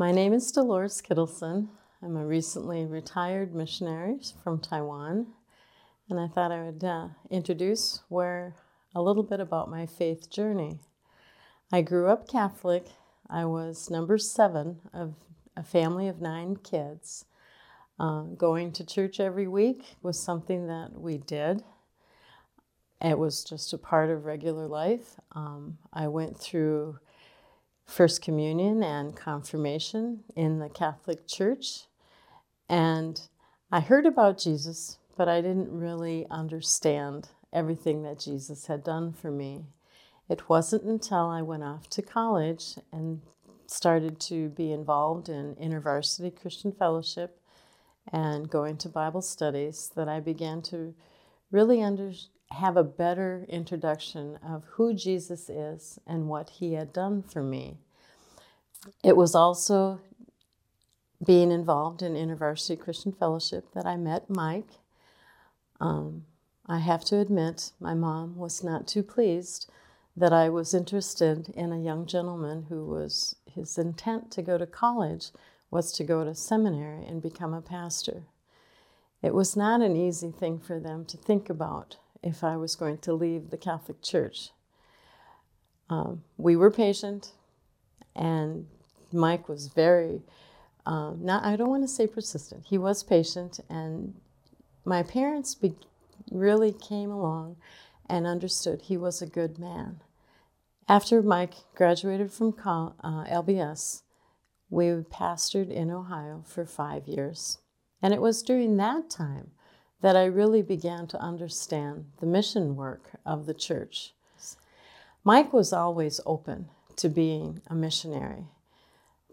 My name is Delores Kittelson. I'm a recently retired missionary from Taiwan, and I thought I would uh, introduce where a little bit about my faith journey. I grew up Catholic. I was number seven of a family of nine kids. Uh, going to church every week was something that we did. It was just a part of regular life. Um, I went through First Communion and Confirmation in the Catholic Church. And I heard about Jesus, but I didn't really understand everything that Jesus had done for me. It wasn't until I went off to college and started to be involved in InterVarsity Christian Fellowship and going to Bible studies that I began to really under, have a better introduction of who Jesus is and what he had done for me. It was also being involved in InterVarsity Christian Fellowship that I met Mike. Um, I have to admit, my mom was not too pleased that I was interested in a young gentleman who was his intent to go to college was to go to seminary and become a pastor. It was not an easy thing for them to think about if I was going to leave the Catholic Church. Um, we were patient, and Mike was very, um, not, I don't want to say persistent, he was patient, and my parents be- really came along and understood he was a good man. After Mike graduated from uh, LBS, we pastored in Ohio for five years. And it was during that time that I really began to understand the mission work of the church. Mike was always open to being a missionary,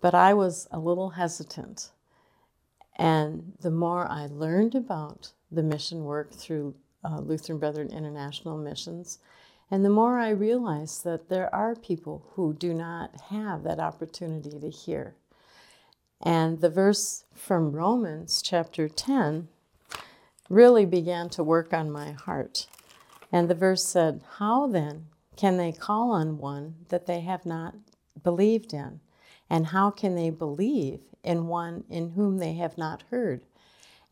but I was a little hesitant. And the more I learned about the mission work through uh, Lutheran Brethren International Missions, and the more I realized that there are people who do not have that opportunity to hear. And the verse from Romans chapter 10 really began to work on my heart. And the verse said, How then can they call on one that they have not believed in? And how can they believe in one in whom they have not heard?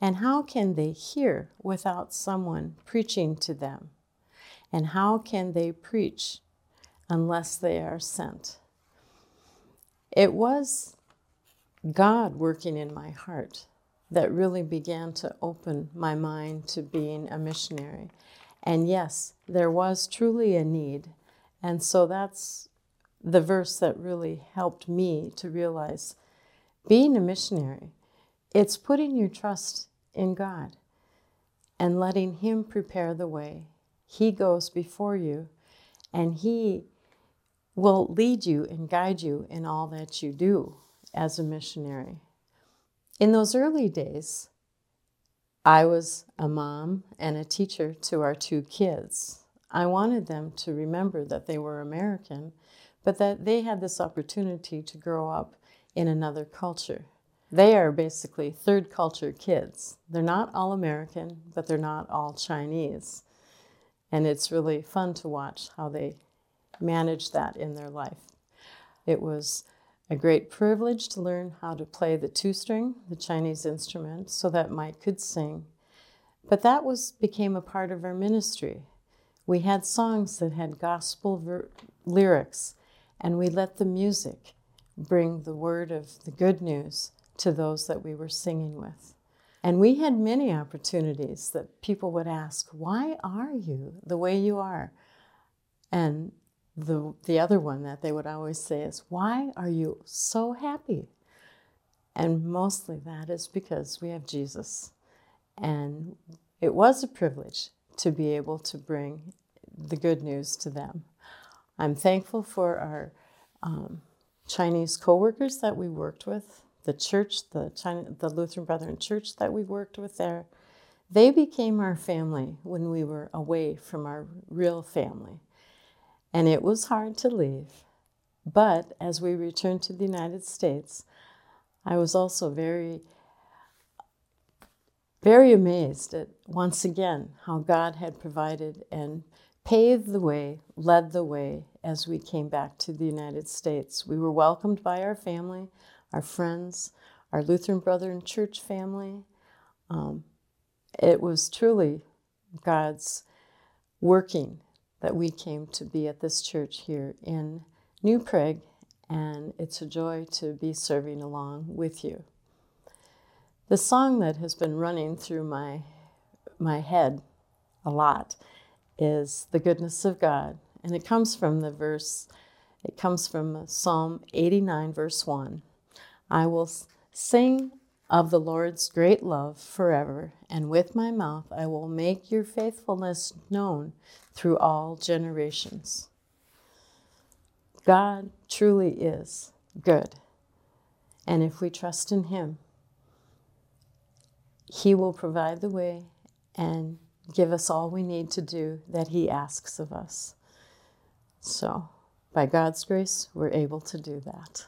And how can they hear without someone preaching to them? And how can they preach unless they are sent? It was God working in my heart that really began to open my mind to being a missionary. And yes, there was truly a need. And so that's the verse that really helped me to realize being a missionary, it's putting your trust in God and letting Him prepare the way. He goes before you and He will lead you and guide you in all that you do as a missionary. In those early days, I was a mom and a teacher to our two kids. I wanted them to remember that they were American but that they had this opportunity to grow up in another culture. They are basically third culture kids. They're not all American, but they're not all Chinese. And it's really fun to watch how they manage that in their life. It was a great privilege to learn how to play the two string, the Chinese instrument, so that Mike could sing. But that was became a part of our ministry. We had songs that had gospel ver- lyrics and we let the music bring the word of the good news to those that we were singing with. And we had many opportunities that people would ask, Why are you the way you are? And the, the other one that they would always say is, Why are you so happy? And mostly that is because we have Jesus. And it was a privilege to be able to bring the good news to them. I'm thankful for our um, Chinese coworkers that we worked with, the church, the China, the Lutheran Brethren Church that we worked with there. They became our family when we were away from our real family. And it was hard to leave. But as we returned to the United States, I was also very, very amazed at once again how God had provided and paved the way, led the way as we came back to the United States. We were welcomed by our family. our friends, our Lutheran Brethren Church family. Um, it was truly God's working that we came to be at this church here in New Prague, and it's a joy to be serving along with you. The song that has been running through my my head a lot is the goodness of God, and it comes from the verse. It comes from Psalm 89, verse 1. I will sing of the Lord's great love forever, and with my mouth I will make your faithfulness known through all generations. God truly is good, and if we trust in Him, He will provide the way and give us all we need to do that He asks of us. So, by God's grace, we're able to do that.